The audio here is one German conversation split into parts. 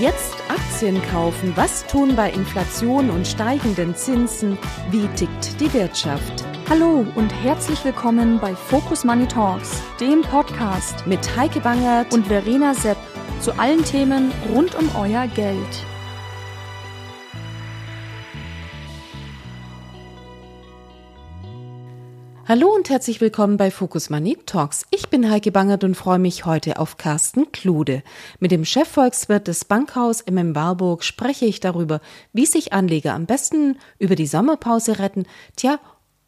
Jetzt Aktien kaufen. Was tun bei Inflation und steigenden Zinsen? Wie tickt die Wirtschaft? Hallo und herzlich willkommen bei Focus Money Talks, dem Podcast mit Heike Bangert und Verena Sepp zu allen Themen rund um euer Geld. Hallo und herzlich willkommen bei Focus Money Talks. Ich bin Heike Bangert und freue mich heute auf Carsten Klude. Mit dem Chefvolkswirt des Bankhaus MM Warburg spreche ich darüber, wie sich Anleger am besten über die Sommerpause retten, tja,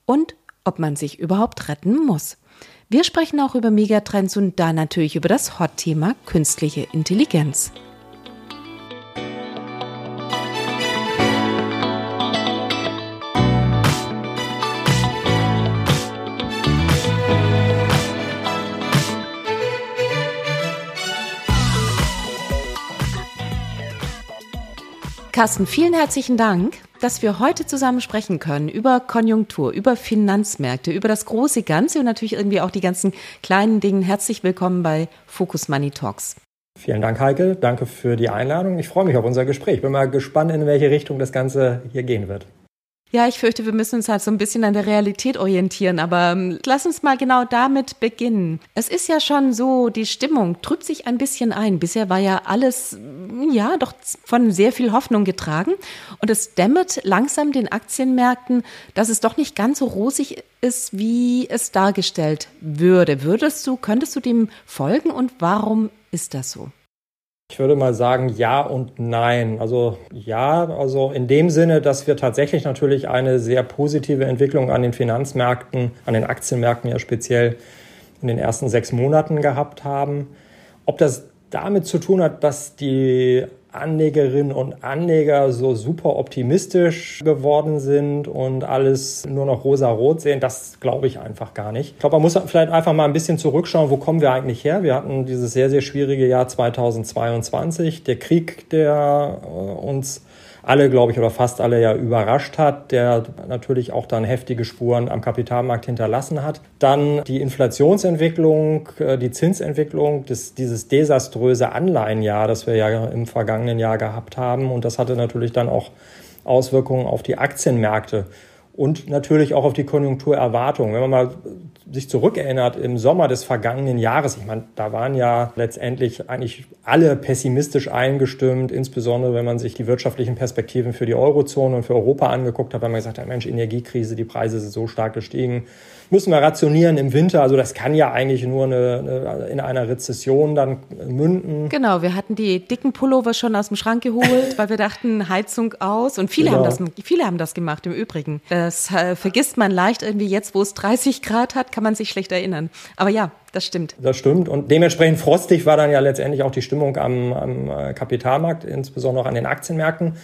und ob man sich überhaupt retten muss. Wir sprechen auch über Megatrends und da natürlich über das Hot-Thema künstliche Intelligenz. Carsten, vielen herzlichen Dank, dass wir heute zusammen sprechen können über Konjunktur, über Finanzmärkte, über das große Ganze und natürlich irgendwie auch die ganzen kleinen Dinge. Herzlich willkommen bei Focus Money Talks. Vielen Dank, Heike. Danke für die Einladung. Ich freue mich auf unser Gespräch. Bin mal gespannt, in welche Richtung das Ganze hier gehen wird. Ja, ich fürchte, wir müssen uns halt so ein bisschen an der Realität orientieren, aber ähm, lass uns mal genau damit beginnen. Es ist ja schon so, die Stimmung trübt sich ein bisschen ein. Bisher war ja alles, ja, doch von sehr viel Hoffnung getragen und es dämmert langsam den Aktienmärkten, dass es doch nicht ganz so rosig ist, wie es dargestellt würde. Würdest du, könntest du dem folgen und warum ist das so? Ich würde mal sagen, ja und nein. Also ja, also in dem Sinne, dass wir tatsächlich natürlich eine sehr positive Entwicklung an den Finanzmärkten, an den Aktienmärkten ja speziell in den ersten sechs Monaten gehabt haben. Ob das damit zu tun hat, dass die Anlegerinnen und Anleger so super optimistisch geworden sind und alles nur noch rosa-rot sehen, das glaube ich einfach gar nicht. Ich glaube, man muss vielleicht einfach mal ein bisschen zurückschauen, wo kommen wir eigentlich her? Wir hatten dieses sehr, sehr schwierige Jahr 2022, der Krieg, der äh, uns alle, glaube ich, oder fast alle ja überrascht hat, der natürlich auch dann heftige Spuren am Kapitalmarkt hinterlassen hat. Dann die Inflationsentwicklung, äh, die Zinsentwicklung, das, dieses desaströse Anleihenjahr, das wir ja im vergangenen Jahr gehabt haben. Und das hatte natürlich dann auch Auswirkungen auf die Aktienmärkte und natürlich auch auf die Konjunkturerwartungen. Wenn man mal sich zurückerinnert im Sommer des vergangenen Jahres, ich meine, da waren ja letztendlich eigentlich alle pessimistisch eingestimmt, insbesondere wenn man sich die wirtschaftlichen Perspektiven für die Eurozone und für Europa angeguckt hat, weil man gesagt hat, Mensch, Energiekrise, die Preise sind so stark gestiegen, müssen wir rationieren im Winter. Also das kann ja eigentlich nur eine, eine, in einer Rezession dann münden. Genau, wir hatten die dicken Pullover schon aus dem Schrank geholt, weil wir dachten, Heizung aus. Und viele, genau. haben, das, viele haben das gemacht im Übrigen. Das äh, vergisst man leicht irgendwie jetzt, wo es 30 Grad hat, kann man sich schlecht erinnern. Aber ja, das stimmt. Das stimmt. Und dementsprechend frostig war dann ja letztendlich auch die Stimmung am, am äh, Kapitalmarkt, insbesondere auch an den Aktienmärkten.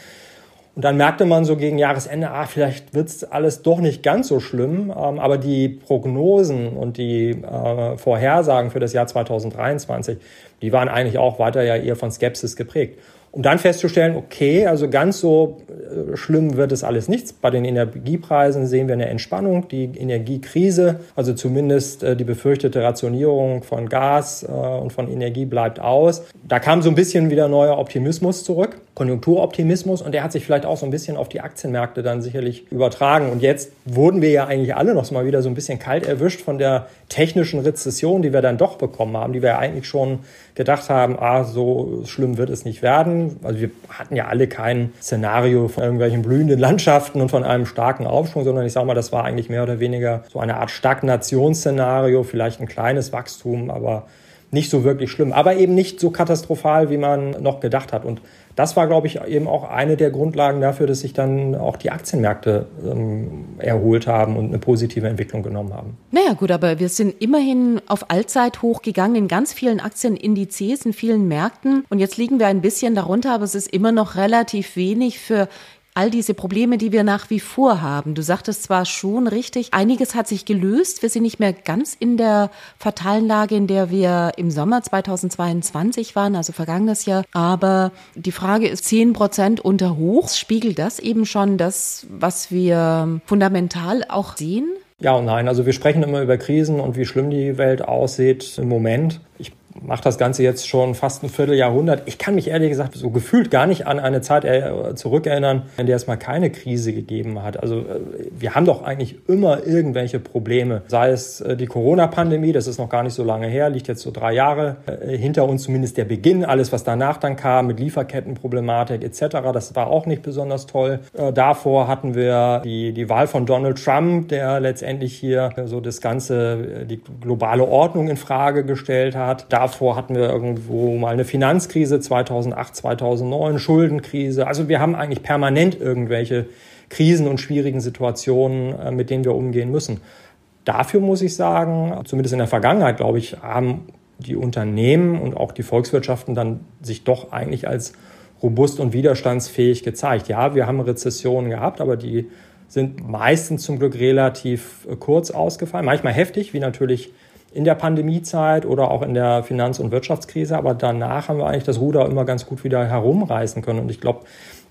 Und dann merkte man so gegen Jahresende, ah, vielleicht wird's alles doch nicht ganz so schlimm. Ähm, aber die Prognosen und die äh, Vorhersagen für das Jahr 2023, die waren eigentlich auch weiter ja eher von Skepsis geprägt um dann festzustellen, okay, also ganz so äh, schlimm wird es alles nichts. Bei den Energiepreisen sehen wir eine Entspannung. Die Energiekrise, also zumindest äh, die befürchtete Rationierung von Gas äh, und von Energie bleibt aus. Da kam so ein bisschen wieder neuer Optimismus zurück, Konjunkturoptimismus und der hat sich vielleicht auch so ein bisschen auf die Aktienmärkte dann sicherlich übertragen. Und jetzt wurden wir ja eigentlich alle noch mal wieder so ein bisschen kalt erwischt von der technischen Rezession, die wir dann doch bekommen haben, die wir eigentlich schon gedacht haben, ah, so schlimm wird es nicht werden. Also wir hatten ja alle kein Szenario von irgendwelchen blühenden Landschaften und von einem starken Aufschwung, sondern ich sage mal, das war eigentlich mehr oder weniger so eine Art Stagnationsszenario, vielleicht ein kleines Wachstum, aber nicht so wirklich schlimm, aber eben nicht so katastrophal, wie man noch gedacht hat. Und das war, glaube ich, eben auch eine der Grundlagen dafür, dass sich dann auch die Aktienmärkte ähm, erholt haben und eine positive Entwicklung genommen haben. Naja, gut, aber wir sind immerhin auf Allzeithoch gegangen in ganz vielen Aktienindizes, in vielen Märkten. Und jetzt liegen wir ein bisschen darunter, aber es ist immer noch relativ wenig für all diese Probleme, die wir nach wie vor haben. Du sagtest zwar schon richtig, einiges hat sich gelöst. Wir sind nicht mehr ganz in der fatalen Lage, in der wir im Sommer 2022 waren, also vergangenes Jahr. Aber die Frage ist, 10 Prozent unter Hoch, spiegelt das eben schon das, was wir fundamental auch sehen? Ja und nein. Also wir sprechen immer über Krisen und wie schlimm die Welt aussieht im Moment. Ich mache das Ganze jetzt schon fast ein Vierteljahrhundert. Ich kann mich ehrlich gesagt so gefühlt gar nicht an eine Zeit zurückerinnern, in der es mal keine Krise gegeben hat. Also äh, wir haben doch eigentlich immer irgendwelche Probleme. Sei es äh, die Corona-Pandemie, das ist noch gar nicht so lange her, liegt jetzt so drei Jahre äh, hinter uns, zumindest der Beginn. Alles, was danach dann kam mit Lieferkettenproblematik etc., das war auch nicht besonders toll. Davor hatten wir die, die Wahl von Donald Trump, der letztendlich hier so das Ganze, die globale Ordnung in Frage gestellt hat. Davor hatten wir irgendwo mal eine Finanzkrise 2008, 2009, Schuldenkrise. Also wir haben eigentlich permanent irgendwelche Krisen und schwierigen Situationen, äh, mit denen wir umgehen müssen. Dafür muss ich sagen, zumindest in der Vergangenheit, glaube ich, haben die Unternehmen und auch die Volkswirtschaften dann sich doch eigentlich als robust und widerstandsfähig gezeigt. Ja, wir haben Rezessionen gehabt, aber die sind meistens zum Glück relativ äh, kurz ausgefallen, manchmal heftig, wie natürlich in der Pandemiezeit oder auch in der Finanz- und Wirtschaftskrise. Aber danach haben wir eigentlich das Ruder immer ganz gut wieder herumreißen können. Und ich glaube,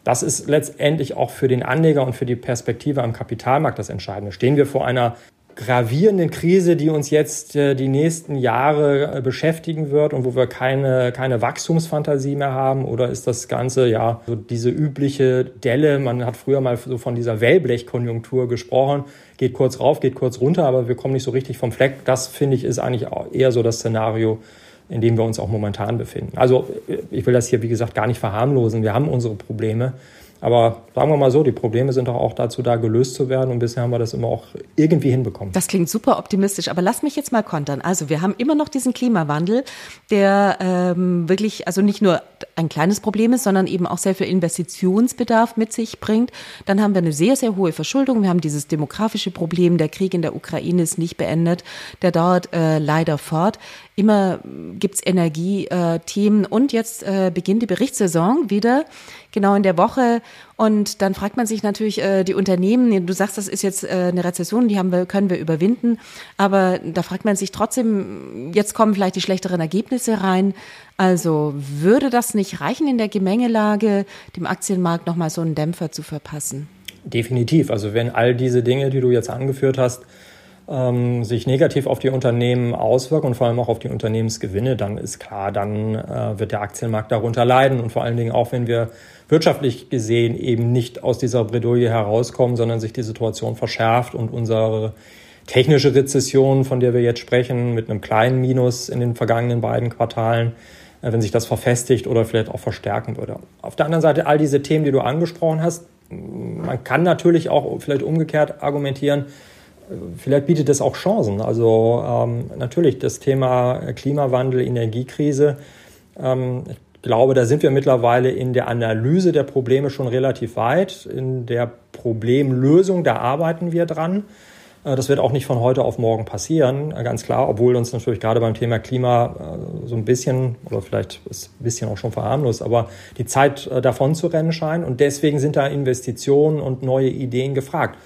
das ist letztendlich auch für den Anleger und für die Perspektive am Kapitalmarkt das Entscheidende. Stehen wir vor einer gravierenden Krise, die uns jetzt äh, die nächsten Jahre äh, beschäftigen wird und wo wir keine, keine Wachstumsfantasie mehr haben? Oder ist das Ganze ja so diese übliche Delle? Man hat früher mal so von dieser Wellblechkonjunktur gesprochen. Geht kurz rauf, geht kurz runter, aber wir kommen nicht so richtig vom Fleck. Das finde ich ist eigentlich eher so das Szenario, in dem wir uns auch momentan befinden. Also ich will das hier, wie gesagt, gar nicht verharmlosen. Wir haben unsere Probleme. Aber sagen wir mal so, die Probleme sind doch auch dazu da, gelöst zu werden. Und bisher haben wir das immer auch irgendwie hinbekommen. Das klingt super optimistisch. Aber lass mich jetzt mal kontern. Also wir haben immer noch diesen Klimawandel, der ähm, wirklich, also nicht nur ein kleines Problem ist, sondern eben auch sehr viel Investitionsbedarf mit sich bringt. Dann haben wir eine sehr, sehr hohe Verschuldung. Wir haben dieses demografische Problem. Der Krieg in der Ukraine ist nicht beendet. Der dauert äh, leider fort. Immer gibt's Energiethemen. Äh, und jetzt äh, beginnt die Berichtssaison wieder genau in der Woche. Und dann fragt man sich natürlich äh, die Unternehmen, du sagst, das ist jetzt äh, eine Rezession, die haben wir, können wir überwinden. Aber da fragt man sich trotzdem, jetzt kommen vielleicht die schlechteren Ergebnisse rein. Also würde das nicht reichen in der Gemengelage, dem Aktienmarkt nochmal so einen Dämpfer zu verpassen? Definitiv. Also wenn all diese Dinge, die du jetzt angeführt hast, ähm, sich negativ auf die Unternehmen auswirken und vor allem auch auf die Unternehmensgewinne, dann ist klar, dann äh, wird der Aktienmarkt darunter leiden. Und vor allen Dingen auch, wenn wir wirtschaftlich gesehen eben nicht aus dieser Bredouille herauskommen, sondern sich die Situation verschärft und unsere technische Rezession, von der wir jetzt sprechen, mit einem kleinen Minus in den vergangenen beiden Quartalen, äh, wenn sich das verfestigt oder vielleicht auch verstärken würde. Auf der anderen Seite all diese Themen, die du angesprochen hast, man kann natürlich auch vielleicht umgekehrt argumentieren, vielleicht bietet es auch Chancen. Also ähm, natürlich das Thema Klimawandel, Energiekrise. Ähm, ich glaube, da sind wir mittlerweile in der Analyse der Probleme schon relativ weit. In der Problemlösung, da arbeiten wir dran. Äh, das wird auch nicht von heute auf morgen passieren, äh, ganz klar, obwohl uns natürlich gerade beim Thema Klima äh, so ein bisschen, oder vielleicht ist ein bisschen auch schon verharmlost, aber die Zeit davon zu rennen scheint. Und deswegen sind da Investitionen und neue Ideen gefragt.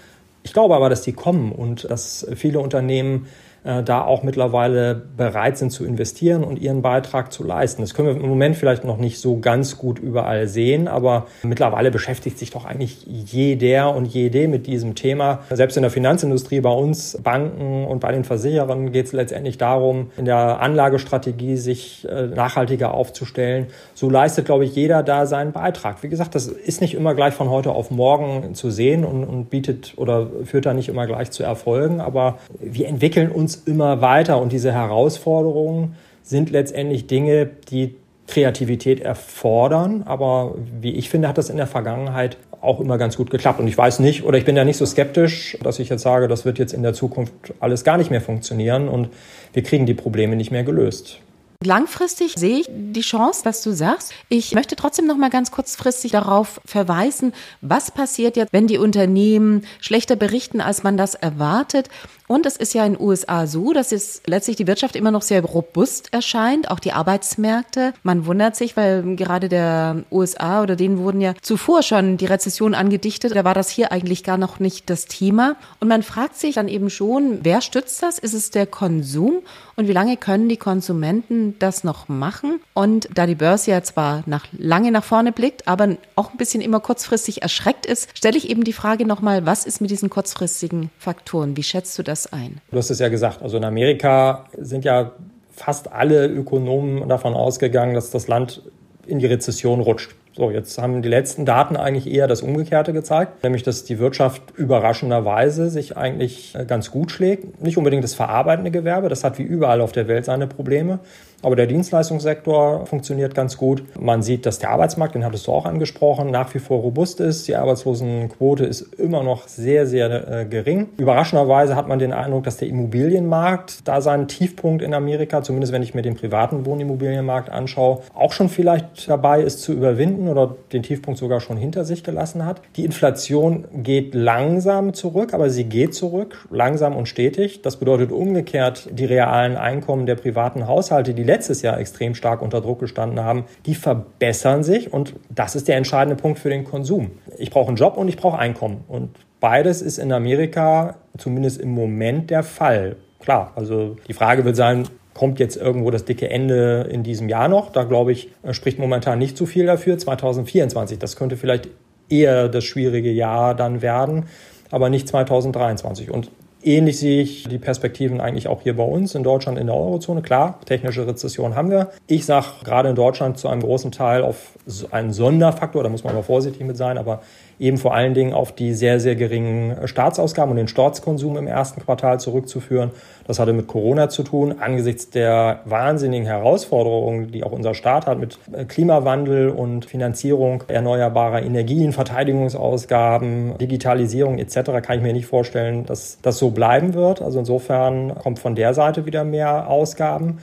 Ich glaube aber, dass die kommen und dass viele Unternehmen äh, da auch mittlerweile bereit sind zu investieren und ihren Beitrag zu leisten. Das können wir im Moment vielleicht noch nicht so ganz gut überall sehen, aber mittlerweile beschäftigt sich doch eigentlich jeder und jede mit diesem Thema. Selbst in der Finanzindustrie bei uns, Banken und bei den Versicherern geht es letztendlich darum, in der Anlagestrategie sich äh, nachhaltiger aufzustellen. So leistet, glaube ich, jeder da seinen Beitrag. Wie gesagt, das ist nicht immer gleich von heute auf morgen zu sehen und, und bietet oder führt da nicht immer gleich zu Erfolgen, aber wir entwickeln uns uns immer weiter und diese Herausforderungen sind letztendlich Dinge, die Kreativität erfordern. Aber wie ich finde, hat das in der Vergangenheit auch immer ganz gut geklappt. Und ich weiß nicht, oder ich bin da nicht so skeptisch, dass ich jetzt sage, das wird jetzt in der Zukunft alles gar nicht mehr funktionieren und wir kriegen die Probleme nicht mehr gelöst. Langfristig sehe ich die Chance, was du sagst. Ich möchte trotzdem noch mal ganz kurzfristig darauf verweisen, was passiert jetzt, wenn die Unternehmen schlechter berichten, als man das erwartet. Und es ist ja in den USA so, dass es letztlich die Wirtschaft immer noch sehr robust erscheint, auch die Arbeitsmärkte. Man wundert sich, weil gerade der USA oder denen wurden ja zuvor schon die Rezession angedichtet. Da war das hier eigentlich gar noch nicht das Thema. Und man fragt sich dann eben schon, wer stützt das? Ist es der Konsum? Und wie lange können die Konsumenten das noch machen? Und da die Börse ja zwar nach, lange nach vorne blickt, aber auch ein bisschen immer kurzfristig erschreckt ist, stelle ich eben die Frage nochmal, was ist mit diesen kurzfristigen Faktoren? Wie schätzt du das ein? Du hast es ja gesagt, also in Amerika sind ja fast alle Ökonomen davon ausgegangen, dass das Land in die Rezession rutscht. So, jetzt haben die letzten Daten eigentlich eher das Umgekehrte gezeigt, nämlich dass die Wirtschaft überraschenderweise sich eigentlich äh, ganz gut schlägt. Nicht unbedingt das verarbeitende Gewerbe, das hat wie überall auf der Welt seine Probleme. Aber der Dienstleistungssektor funktioniert ganz gut. Man sieht, dass der Arbeitsmarkt, den hattest du auch angesprochen, nach wie vor robust ist. Die Arbeitslosenquote ist immer noch sehr, sehr äh, gering. Überraschenderweise hat man den Eindruck, dass der Immobilienmarkt da seinen Tiefpunkt in Amerika, zumindest wenn ich mir den privaten Wohnimmobilienmarkt anschaue, auch schon vielleicht dabei ist zu überwinden oder den Tiefpunkt sogar schon hinter sich gelassen hat. Die Inflation geht langsam zurück, aber sie geht zurück, langsam und stetig. Das bedeutet umgekehrt, die realen Einkommen der privaten Haushalte, die letztes Jahr extrem stark unter Druck gestanden haben, die verbessern sich und das ist der entscheidende Punkt für den Konsum. Ich brauche einen Job und ich brauche Einkommen und beides ist in Amerika zumindest im Moment der Fall. Klar, also die Frage wird sein, kommt jetzt irgendwo das dicke Ende in diesem Jahr noch? Da glaube ich, spricht momentan nicht zu viel dafür. 2024, das könnte vielleicht eher das schwierige Jahr dann werden, aber nicht 2023. Und Ähnlich sehe ich die Perspektiven eigentlich auch hier bei uns in Deutschland in der Eurozone. Klar, technische Rezession haben wir. Ich sage gerade in Deutschland zu einem großen Teil auf einen Sonderfaktor, da muss man aber vorsichtig mit sein, aber eben vor allen Dingen auf die sehr, sehr geringen Staatsausgaben und den Staatskonsum im ersten Quartal zurückzuführen. Das hatte mit Corona zu tun, angesichts der wahnsinnigen Herausforderungen, die auch unser Staat hat mit Klimawandel und Finanzierung erneuerbarer Energien, Verteidigungsausgaben, Digitalisierung etc. kann ich mir nicht vorstellen, dass das so bleiben wird. Also insofern kommt von der Seite wieder mehr Ausgaben.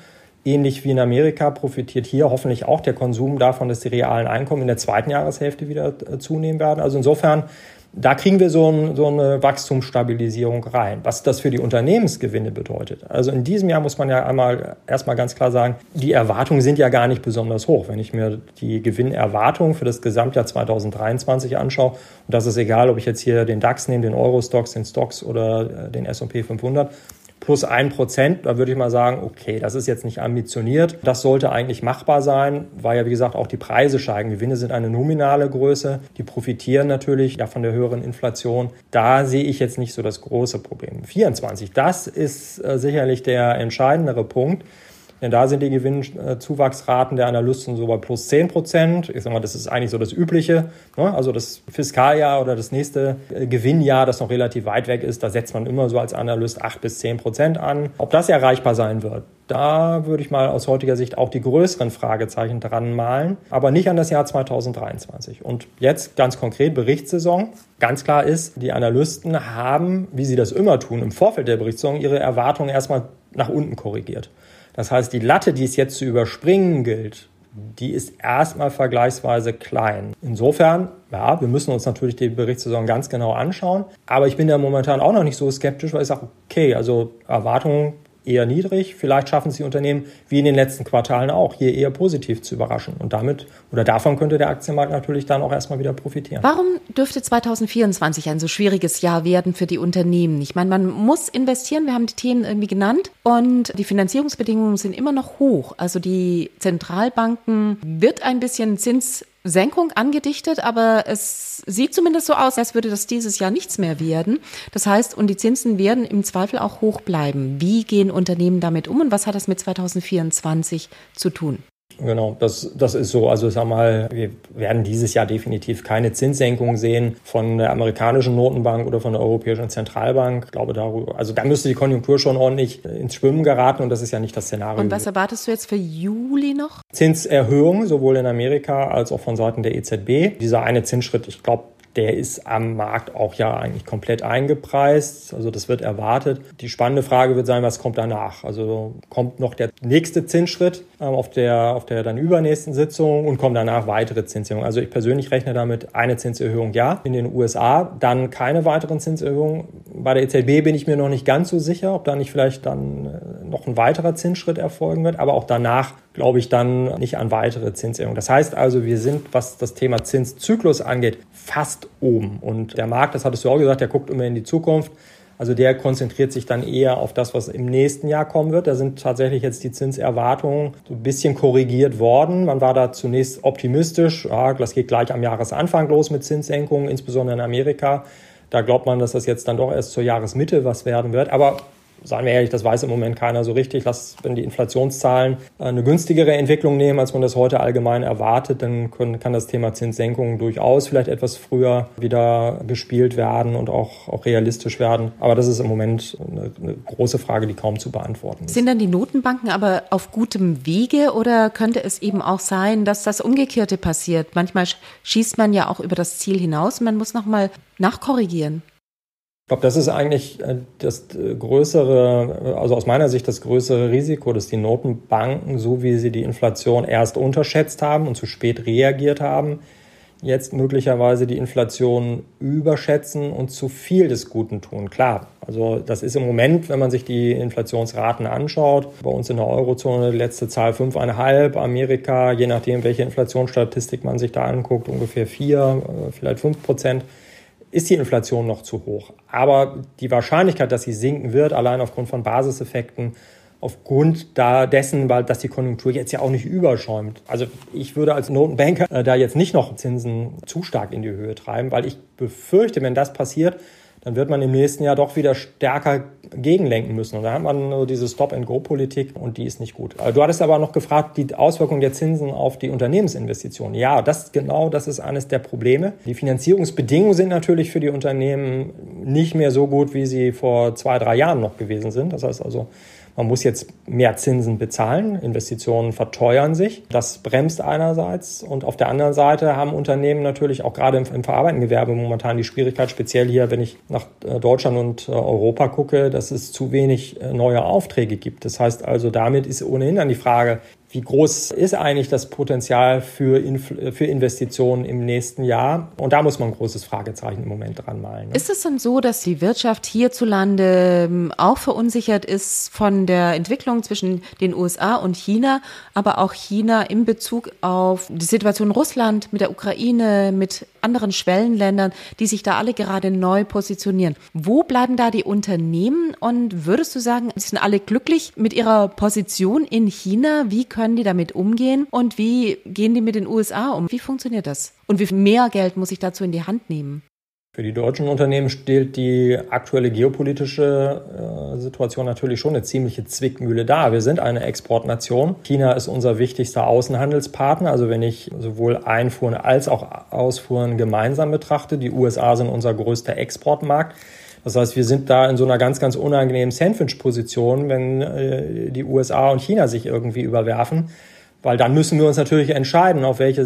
Ähnlich wie in Amerika profitiert hier hoffentlich auch der Konsum davon, dass die realen Einkommen in der zweiten Jahreshälfte wieder äh, zunehmen werden. Also insofern, da kriegen wir so, ein, so eine Wachstumsstabilisierung rein. Was das für die Unternehmensgewinne bedeutet. Also in diesem Jahr muss man ja einmal erstmal ganz klar sagen, die Erwartungen sind ja gar nicht besonders hoch. Wenn ich mir die Gewinnerwartungen für das Gesamtjahr 2023 anschaue, und das ist egal, ob ich jetzt hier den DAX nehme, den Euro-Stocks, den Stocks oder äh, den S&P 500, plus ein Prozent, da würde ich mal sagen, okay, das ist jetzt nicht ambitioniert. Das sollte eigentlich machbar sein, weil ja, wie gesagt, auch die Preise steigen. Gewinne sind eine nominale Größe. Die profitieren natürlich ja von der höheren Inflation. Da sehe ich jetzt nicht so das große Problem. 24, das ist äh, sicherlich der entscheidendere Punkt. Denn da sind die Gewinnzuwachsraten der Analysten so bei plus 10 Prozent. Ich sag mal, das ist eigentlich so das Übliche. Ne? Also das Fiskaljahr oder das nächste äh, Gewinnjahr, das noch relativ weit weg ist, da setzt man immer so als Analyst 8 bis 10 Prozent an. Ob das erreichbar sein wird, da würde ich mal aus heutiger Sicht auch die größeren Fragezeichen dran malen, aber nicht an das Jahr 2023. Und jetzt ganz konkret Berichtssaison. Ganz klar ist, die Analysten haben, wie sie das immer tun, im Vorfeld der Berichtssaison ihre Erwartungen erstmal nach unten korrigiert. Das heißt, die Latte, die es jetzt zu überspringen gilt, die ist erstmal vergleichsweise klein. Insofern, ja, wir müssen uns natürlich die Berichtssaison ganz genau anschauen. Aber ich bin da momentan auch noch nicht so skeptisch, weil ich sage, okay, also Erwartungen eher niedrig. Vielleicht schaffen es die Unternehmen, wie in den letzten Quartalen auch, hier eher positiv zu überraschen. Und damit oder davon könnte der Aktienmarkt natürlich dann auch erstmal wieder profitieren. Warum dürfte 2024 ein so schwieriges Jahr werden für die Unternehmen? Ich meine, man muss investieren. Wir haben die Themen irgendwie genannt und die Finanzierungsbedingungen sind immer noch hoch. Also die Zentralbanken wird ein bisschen Zins Senkung angedichtet, aber es sieht zumindest so aus, als würde das dieses Jahr nichts mehr werden. Das heißt, und die Zinsen werden im Zweifel auch hoch bleiben. Wie gehen Unternehmen damit um und was hat das mit 2024 zu tun? Genau, das, das ist so. Also sag mal, wir werden dieses Jahr definitiv keine Zinssenkung sehen von der amerikanischen Notenbank oder von der Europäischen Zentralbank. Ich glaube darüber, also da müsste die Konjunktur schon ordentlich ins Schwimmen geraten und das ist ja nicht das Szenario. Und was erwartest du jetzt für Juli noch? Zinserhöhung, sowohl in Amerika als auch von Seiten der EZB. Dieser eine Zinsschritt, ich glaube, der ist am Markt auch ja eigentlich komplett eingepreist. Also das wird erwartet. Die spannende Frage wird sein, was kommt danach? Also kommt noch der nächste Zinsschritt ähm, auf der, auf der dann übernächsten Sitzung und kommen danach weitere Zinserhöhungen. Also ich persönlich rechne damit eine Zinserhöhung ja in den USA, dann keine weiteren Zinserhöhungen. Bei der EZB bin ich mir noch nicht ganz so sicher, ob da nicht vielleicht dann äh, noch ein weiterer Zinsschritt erfolgen wird, aber auch danach glaube ich dann nicht an weitere Zinserhöhungen. Das heißt also, wir sind, was das Thema Zinszyklus angeht, fast oben. Und der Markt, das hattest du auch gesagt, der guckt immer in die Zukunft. Also der konzentriert sich dann eher auf das, was im nächsten Jahr kommen wird. Da sind tatsächlich jetzt die Zinserwartungen so ein bisschen korrigiert worden. Man war da zunächst optimistisch. Ja, das geht gleich am Jahresanfang los mit Zinssenkungen, insbesondere in Amerika. Da glaubt man, dass das jetzt dann doch erst zur Jahresmitte was werden wird. Aber seien wir ehrlich, das weiß im Moment keiner so richtig. Lass, wenn die Inflationszahlen eine günstigere Entwicklung nehmen, als man das heute allgemein erwartet, dann können, kann das Thema Zinssenkungen durchaus vielleicht etwas früher wieder gespielt werden und auch, auch realistisch werden. Aber das ist im Moment eine, eine große Frage, die kaum zu beantworten ist. Sind dann die Notenbanken aber auf gutem Wege oder könnte es eben auch sein, dass das Umgekehrte passiert? Manchmal schießt man ja auch über das Ziel hinaus. Man muss nochmal nachkorrigieren. Ich glaube, das ist eigentlich äh, das äh, größere, also aus meiner Sicht das größere Risiko, dass die Notenbanken, so wie sie die Inflation erst unterschätzt haben und zu spät reagiert haben, jetzt möglicherweise die Inflation überschätzen und zu viel des Guten tun. Klar, also das ist im Moment, wenn man sich die Inflationsraten anschaut, bei uns in der Eurozone die letzte Zahl 5,5, Amerika, je nachdem, welche Inflationsstatistik man sich da anguckt, ungefähr 4, äh, vielleicht 5 Prozent ist die Inflation noch zu hoch. Aber die Wahrscheinlichkeit, dass sie sinken wird, allein aufgrund von Basiseffekten, aufgrund da dessen, weil dass die Konjunktur jetzt ja auch nicht überschäumt. Also ich würde als Notenbanker äh, da jetzt nicht noch Zinsen zu stark in die Höhe treiben, weil ich befürchte, wenn das passiert, dann wird man im nächsten Jahr doch wieder stärker gegenlenken müssen. Und da hat man so diese Stop-and-Go-Politik und die ist nicht gut. Äh, du hattest aber noch gefragt, die Auswirkungen der Zinsen auf die Unternehmensinvestitionen. Ja, das genau, das ist eines der Probleme. Die Finanzierungsbedingungen sind natürlich für die Unternehmen nicht mehr so gut, wie sie vor zwei, drei Jahren noch gewesen sind. Das heißt also, man muss jetzt mehr Zinsen bezahlen, Investitionen verteuern sich. Das bremst einerseits und auf der anderen Seite haben Unternehmen natürlich auch gerade im, im verarbeitenden Gewerbe momentan die Schwierigkeit, speziell hier, wenn ich nach äh, Deutschland und äh, Europa gucke, dass es zu wenig äh, neue Aufträge gibt. Das heißt also, damit ist ohnehin dann die Frage, wie groß ist eigentlich das Potenzial für, Infl für Investitionen im nächsten Jahr? Und da muss man ein großes Fragezeichen im Moment dran malen. Ne? Ist es denn so, dass die Wirtschaft hierzulande ähm, auch verunsichert ist von der Entwicklung zwischen den USA und China, aber auch China in Bezug auf die Situation Russland mit der Ukraine, mit anderen Schwellenländern, die sich da alle gerade neu positionieren? Wo bleiben da die Unternehmen? Und würdest du sagen, sind alle glücklich mit ihrer Position in China? Wie die damit umgehen und wie gehen die mit den USA um? Wie funktioniert das? Und wie viel mehr Geld muss ich dazu in die Hand nehmen? Für die deutschen Unternehmen stellt die aktuelle geopolitische äh, Situation natürlich schon eine ziemliche Zwickmühle dar. Wir sind eine Exportnation. China ist unser wichtigster Außenhandelspartner. Also wenn ich sowohl Einfuhren als auch Ausfuhren gemeinsam betrachte, die USA sind unser größter Exportmarkt. Das heißt, wir sind da in so einer ganz, ganz unangenehmen Sandwich-Position, wenn äh, die USA und China sich irgendwie überwerfen. Weil dann müssen wir uns natürlich entscheiden, auf welche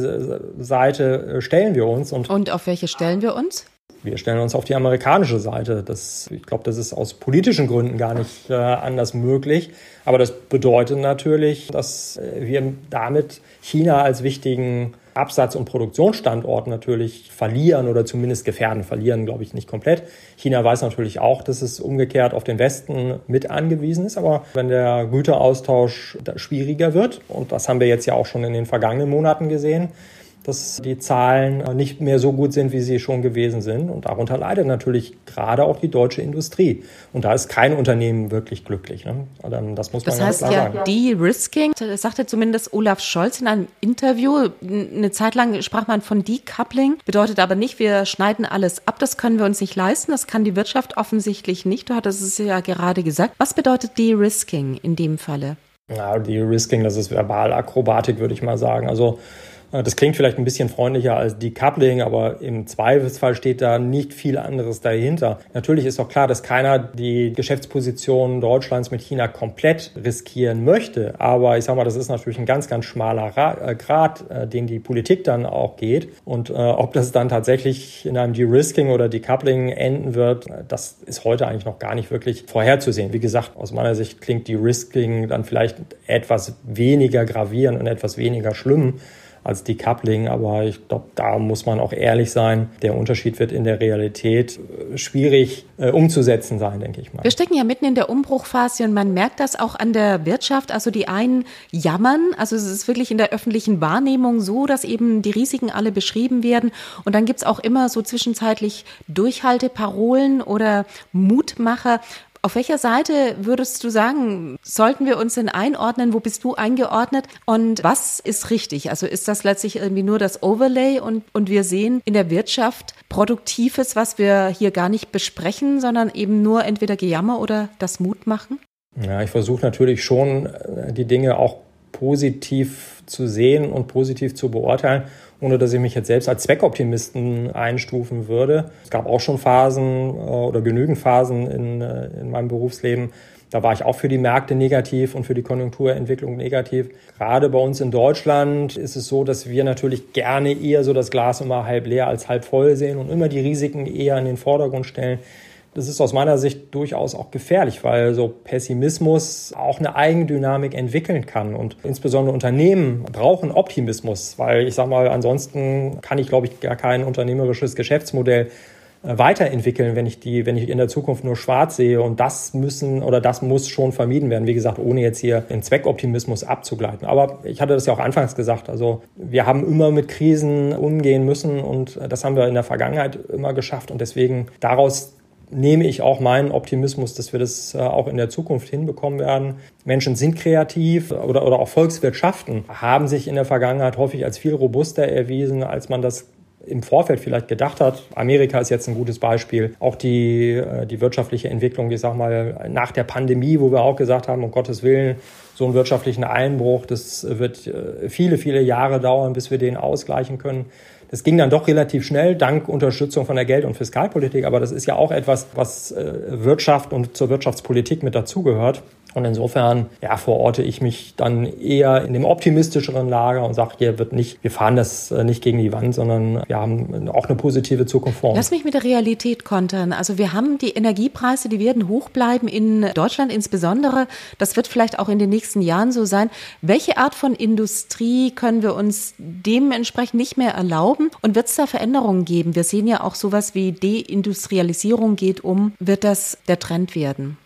Seite äh, stellen wir uns. Und, und auf welche stellen wir uns? Wir stellen uns auf die amerikanische Seite. Das, ich glaube, das ist aus politischen Gründen gar nicht äh, anders möglich. Aber das bedeutet natürlich, dass äh, wir damit China als wichtigen Absatz- und Produktionsstandort natürlich verlieren oder zumindest gefährden. Verlieren, glaube ich, nicht komplett. China weiß natürlich auch, dass es umgekehrt auf den Westen mit angewiesen ist. Aber wenn der Güteraustausch schwieriger wird, und das haben wir jetzt ja auch schon in den vergangenen Monaten gesehen, dass die Zahlen nicht mehr so gut sind, wie sie schon gewesen sind. Und darunter leidet natürlich gerade auch die deutsche Industrie. Und da ist kein Unternehmen wirklich glücklich. Ne? Das muss man das heißt klar ja, sagen. De-Risking, sagte zumindest Olaf Scholz in einem Interview. Eine Zeit lang sprach man von Decoupling, bedeutet aber nicht, wir schneiden alles ab. Das können wir uns nicht leisten. Das kann die Wirtschaft offensichtlich nicht. Du hattest es ja gerade gesagt. Was bedeutet De-Risking in dem Falle? Ja, De-Risking, das ist Verbalakrobatik, würde ich mal sagen. Also äh, das klingt vielleicht ein bisschen freundlicher als Decoupling, aber im Zweifelsfall steht da nicht viel anderes dahinter. Natürlich ist doch klar, dass keiner die Geschäftsposition Deutschlands mit China komplett riskieren möchte. Aber ich sage mal, das ist natürlich ein ganz, ganz schmaler äh, Grad, äh, den die Politik dann auch geht. Und äh, ob das dann tatsächlich in einem De-Risking oder Decoupling enden wird, das ist heute eigentlich noch gar nicht wirklich vorherzusehen. Wie gesagt, aus meiner Sicht klingt De-Risking dann vielleicht etwas weniger gravierend und etwas weniger schlimm als Decoupling. Aber ich glaube, da muss man auch ehrlich sein. Der Unterschied wird in der Realität äh, schwierig äh, umzusetzen sein, denke ich mal. Wir stecken ja mitten in der Umbruchphase und man merkt das auch an der Wirtschaft. Also die einen jammern, also es ist wirklich in der öffentlichen Wahrnehmung so, dass eben die Risiken alle beschrieben werden. Und dann gibt's auch immer so zwischenzeitlich Durchhalteparolen oder Mutmacher Auf welcher Seite würdest du sagen, sollten wir uns denn einordnen? Wo bist du eingeordnet? Und was ist richtig? Also ist das letztlich irgendwie nur das Overlay und, und wir sehen in der Wirtschaft Produktives, was wir hier gar nicht besprechen, sondern eben nur entweder Gejammer oder das Mut machen? Ja, ich versuche natürlich schon, äh, die Dinge auch positiv zu sehen und positiv zu beurteilen, ohne dass ich mich jetzt selbst als Zweckoptimisten einstufen würde. Es gab auch schon Phasen äh, oder genügend Phasen in, äh, in meinem Berufsleben, da war ich auch für die Märkte negativ und für die Konjunkturentwicklung negativ. Gerade bei uns in Deutschland ist es so, dass wir natürlich gerne eher so das Glas immer halb leer als halb voll sehen und immer die Risiken eher in den Vordergrund stellen. Das ist aus meiner Sicht durchaus auch gefährlich, weil so Pessimismus auch eine Eigendynamik entwickeln kann. Und insbesondere Unternehmen brauchen Optimismus, weil ich sage mal, ansonsten kann ich, glaube ich, gar kein unternehmerisches Geschäftsmodell äh, weiterentwickeln, wenn ich die, wenn ich in der Zukunft nur schwarz sehe. Und das müssen oder das muss schon vermieden werden. Wie gesagt, ohne jetzt hier den Zweckoptimismus abzugleiten. Aber ich hatte das ja auch anfangs gesagt. Also wir haben immer mit Krisen umgehen müssen und das haben wir in der Vergangenheit immer geschafft. Und deswegen daraus nehme ich auch meinen Optimismus, dass wir das äh, auch in der Zukunft hinbekommen werden. Menschen sind kreativ oder, oder auch Volkswirtschaften haben sich in der Vergangenheit häufig als viel robuster erwiesen, als man das im Vorfeld vielleicht gedacht hat. Amerika ist jetzt ein gutes Beispiel. Auch die, äh, die wirtschaftliche Entwicklung, ich sag mal, nach der Pandemie, wo wir auch gesagt haben, um Gottes Willen, so einen wirtschaftlichen Einbruch, das wird äh, viele, viele Jahre dauern, bis wir den ausgleichen können. Das ging dann doch relativ schnell, dank Unterstützung von der Geld- und Fiskalpolitik. Aber das ist ja auch etwas, was äh, Wirtschaft und zur Wirtschaftspolitik mit dazugehört. Und insofern, ja, verorte ich mich dann eher in dem optimistischeren Lager und sage, hier wird nicht, wir fahren das äh, nicht gegen die Wand, sondern wir haben auch eine positive Zukunft vor uns. Lass mich mit der Realität kontern. Also wir haben die Energiepreise, die werden hoch bleiben in Deutschland insbesondere. Das wird vielleicht auch in den nächsten Jahren so sein. Welche Art von Industrie können wir uns dementsprechend nicht mehr erlauben? Und wird es da Veränderungen geben? Wir sehen ja auch sowas wie Deindustrialisierung geht um. Wird das der Trend werden?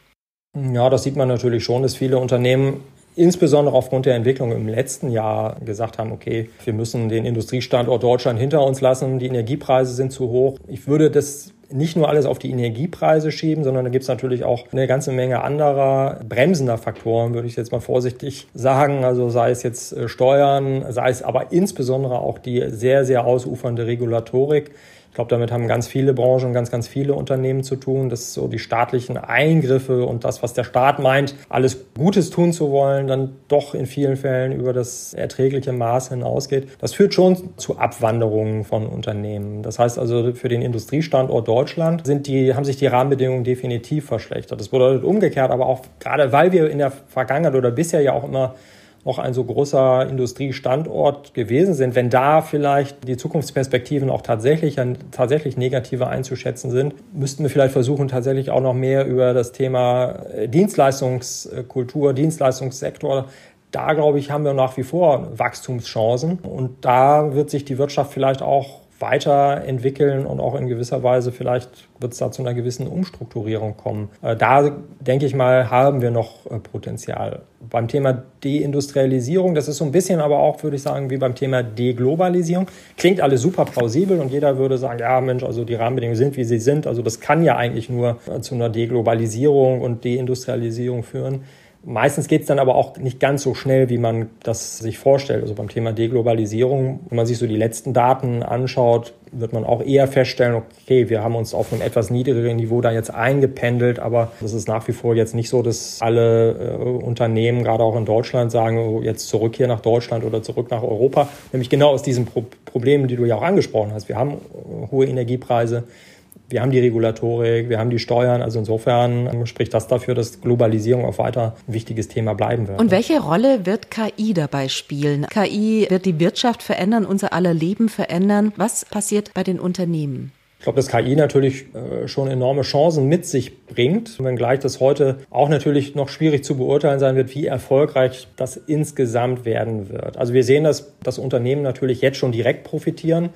Ja, das sieht man natürlich schon, dass viele Unternehmen insbesondere aufgrund der Entwicklung im letzten Jahr gesagt haben, okay, wir müssen den Industriestandort Deutschland hinter uns lassen, die Energiepreise sind zu hoch. Ich würde das nicht nur alles auf die Energiepreise schieben, sondern da gibt es natürlich auch eine ganze Menge anderer bremsender Faktoren, würde ich jetzt mal vorsichtig sagen. Also sei es jetzt äh, Steuern, sei es aber insbesondere auch die sehr, sehr ausufernde Regulatorik glaube, damit haben ganz viele Branchen, ganz, ganz viele Unternehmen zu tun, dass so die staatlichen Eingriffe und das, was der Staat meint, alles Gutes tun zu wollen, dann doch in vielen Fällen über das erträgliche Maß hinausgeht. Das führt schon zu Abwanderungen von Unternehmen. Das heißt also, für den Industriestandort Deutschland sind die, haben sich die Rahmenbedingungen definitiv verschlechtert. Das bedeutet umgekehrt aber auch, gerade weil wir in der Vergangenheit oder bisher ja auch immer noch ein so großer Industriestandort gewesen sind, wenn da vielleicht die Zukunftsperspektiven auch tatsächlich, tatsächlich negativer einzuschätzen sind, müssten wir vielleicht versuchen, tatsächlich auch noch mehr über das Thema äh, Dienstleistungskultur, Dienstleistungssektor da, glaube ich, haben wir nach wie vor Wachstumschancen. Und da wird sich die Wirtschaft vielleicht auch weiterentwickeln und auch in gewisser Weise vielleicht wird es da zu einer gewissen Umstrukturierung kommen. Äh, da denke ich mal, haben wir noch äh, Potenzial. Beim Thema Deindustrialisierung, das ist so ein bisschen aber auch, würde ich sagen, wie beim Thema Deglobalisierung. Klingt alles super plausibel und jeder würde sagen, ja Mensch, also die Rahmenbedingungen sind, wie sie sind. Also das kann ja eigentlich nur äh, zu einer Deglobalisierung und Deindustrialisierung führen. Meistens geht es dann aber auch nicht ganz so schnell, wie man das sich vorstellt. Also beim Thema Deglobalisierung, wenn man sich so die letzten Daten anschaut, wird man auch eher feststellen, okay, wir haben uns auf einem etwas niedrigeren Niveau da jetzt eingependelt, aber das ist nach wie vor jetzt nicht so, dass alle äh, Unternehmen, gerade auch in Deutschland, sagen, oh, jetzt zurück hier nach Deutschland oder zurück nach Europa. Nämlich genau aus diesen Pro Problemen, die du ja auch angesprochen hast. Wir haben äh, hohe Energiepreise wir haben die Regulatorik, wir haben die Steuern. Also insofern spricht das dafür, dass Globalisierung auch weiter ein wichtiges Thema bleiben wird. Und welche Rolle wird KI dabei spielen? KI wird die Wirtschaft verändern, unser aller Leben verändern. Was passiert bei den Unternehmen? Ich glaube, dass KI natürlich äh, schon enorme Chancen mit sich bringt, wenngleich das heute auch natürlich noch schwierig zu beurteilen sein wird, wie erfolgreich das insgesamt werden wird. Also wir sehen, dass das Unternehmen natürlich jetzt schon direkt profitieren.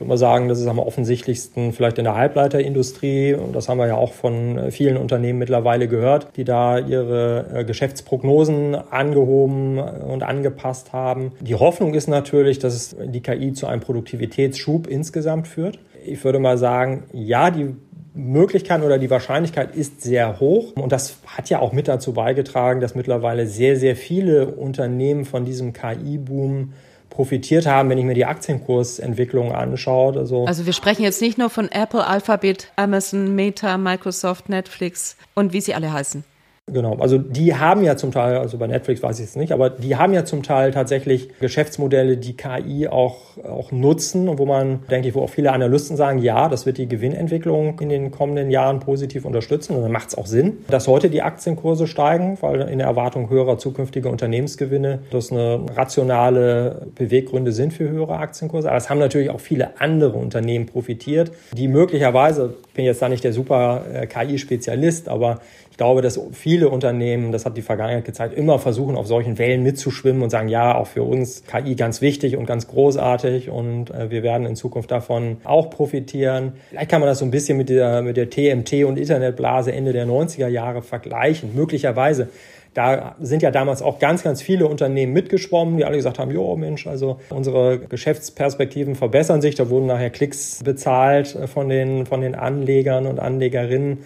Ich würde mal sagen, das ist am offensichtlichsten vielleicht in der Halbleiterindustrie. Und das haben wir ja auch von äh, vielen Unternehmen mittlerweile gehört, die da ihre äh, Geschäftsprognosen angehoben und angepasst haben. Die Hoffnung ist natürlich, dass die KI zu einem Produktivitätsschub insgesamt führt. Ich würde mal sagen, ja, die Möglichkeit oder die Wahrscheinlichkeit ist sehr hoch. Und das hat ja auch mit dazu beigetragen, dass mittlerweile sehr, sehr viele Unternehmen von diesem KI-Boom profitiert haben, wenn ich mir die Aktienkursentwicklung anschaue. Also, also wir sprechen jetzt nicht nur von Apple, Alphabet, Amazon, Meta, Microsoft, Netflix und wie sie alle heißen. Genau, also die haben ja zum Teil, also bei Netflix weiß ich es nicht, aber die haben ja zum Teil tatsächlich Geschäftsmodelle, die KI auch, auch nutzen und wo man, denke ich, wo auch viele Analysten sagen, ja, das wird die Gewinnentwicklung in den kommenden Jahren positiv unterstützen und dann macht es auch Sinn, dass heute die Aktienkurse steigen, weil in der Erwartung höherer zukünftiger Unternehmensgewinne das eine rationale Beweggründe sind für höhere Aktienkurse. Aber es haben natürlich auch viele andere Unternehmen profitiert, die möglicherweise, ich bin jetzt da nicht der super äh, KI-Spezialist, aber glaube, dass viele Unternehmen, das hat die Vergangenheit gezeigt, immer versuchen, auf solchen Wellen mitzuschwimmen und sagen, ja, auch für uns KI ganz wichtig und ganz großartig und äh, wir werden in Zukunft davon auch profitieren. Vielleicht kann man das so ein bisschen mit der, mit der TMT und Internetblase Ende der 90er Jahre vergleichen. Möglicherweise da sind ja damals auch ganz, ganz viele Unternehmen mitgeschwommen, die alle gesagt haben, jo Mensch, also unsere Geschäftsperspektiven verbessern sich. Da wurden nachher Klicks bezahlt äh, von den, von den Anlegern und Anlegerinnen.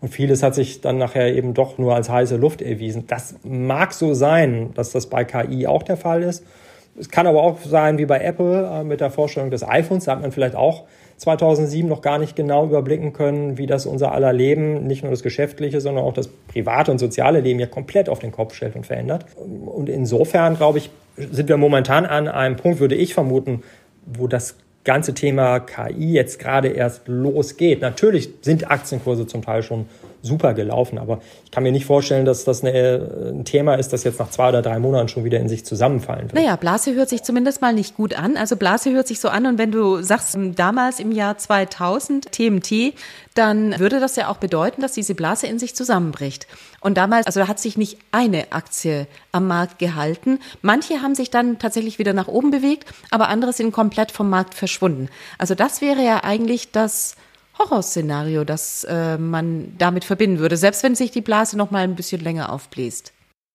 Und vieles hat sich dann nachher eben doch nur als heiße Luft erwiesen. Das mag so sein, dass das bei KI auch der Fall ist. Es kann aber auch sein, wie bei Apple äh, mit der Vorstellung des iPhones, da hat man vielleicht auch 2007 noch gar nicht genau überblicken können, wie das unser aller Leben, nicht nur das geschäftliche, sondern auch das private und soziale Leben ja komplett auf den Kopf stellt und verändert. Und insofern, glaube ich, sind wir momentan an einem Punkt, würde ich vermuten, wo das ganze Thema KI jetzt gerade erst losgeht. Natürlich sind Aktienkurse zum Teil schon super gelaufen, aber ich kann mir nicht vorstellen, dass das eine, ein Thema ist, das jetzt nach zwei oder drei Monaten schon wieder in sich zusammenfallen wird. Naja, Blase hört sich zumindest mal nicht gut an. Also Blase hört sich so an und wenn du sagst, damals im Jahr 2000 TMT, dann würde das ja auch bedeuten, dass diese Blase in sich zusammenbricht. Und damals, also da hat sich nicht eine Aktie am Markt gehalten. Manche haben sich dann tatsächlich wieder nach oben bewegt, aber andere sind komplett vom Markt verschwunden. Also das wäre ja eigentlich das Horrorszenario, das äh, man damit verbinden würde, selbst wenn sich die Blase noch mal ein bisschen länger aufbläst.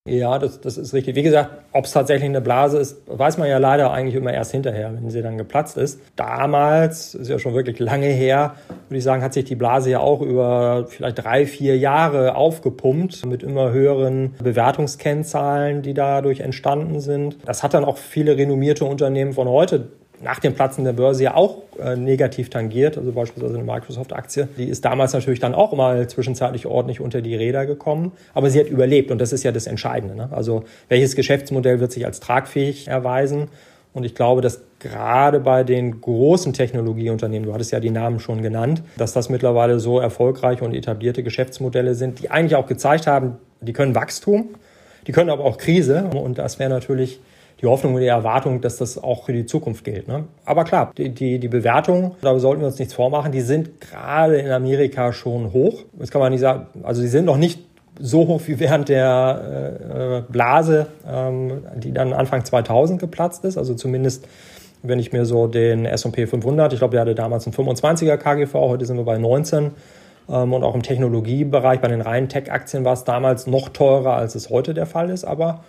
Ja, das, das ist richtig. Wie gesagt, ob es tatsächlich eine Blase ist, weiß man ja leider eigentlich immer erst hinterher, wenn sie dann geplatzt ist. Damals, ist ja schon wirklich lange her, würde ich sagen, hat sich die Blase ja auch über vielleicht drei, vier Jahre aufgepumpt mit immer höheren Bewertungskennzahlen, die dadurch entstanden sind. Das hat dann auch viele renommierte Unternehmen von heute nach dem Platzen der Börse ja auch äh, negativ tangiert, also beispielsweise eine Microsoft-Aktie. Die ist damals natürlich dann auch mal zwischenzeitlich ordentlich unter die Räder gekommen, aber sie hat überlebt und das ist ja das Entscheidende. Ne? Also welches Geschäftsmodell wird sich als tragfähig erweisen? Und ich glaube, dass gerade bei den großen Technologieunternehmen, du hattest ja die Namen schon genannt, dass das mittlerweile so erfolgreiche und etablierte Geschäftsmodelle sind, die eigentlich auch gezeigt haben, die können Wachstum, die können aber auch Krise. Und das wäre natürlich die Hoffnung und die Erwartung, dass das auch für die Zukunft gilt. Ne? Aber klar, die, die, die Bewertungen, da sollten wir uns nichts vormachen, die sind gerade in Amerika schon hoch. Das kann man nicht sagen, also sie sind noch nicht so hoch wie während der äh, Blase, ähm, die dann Anfang 2000 geplatzt ist. Also zumindest, wenn ich mir so den S&P 500, ich glaube, der hatte damals einen 25er KGV, heute sind wir bei 19. Ähm, und auch im Technologiebereich, bei den reinen Tech-Aktien war es damals noch teurer, als es heute der Fall ist. Aber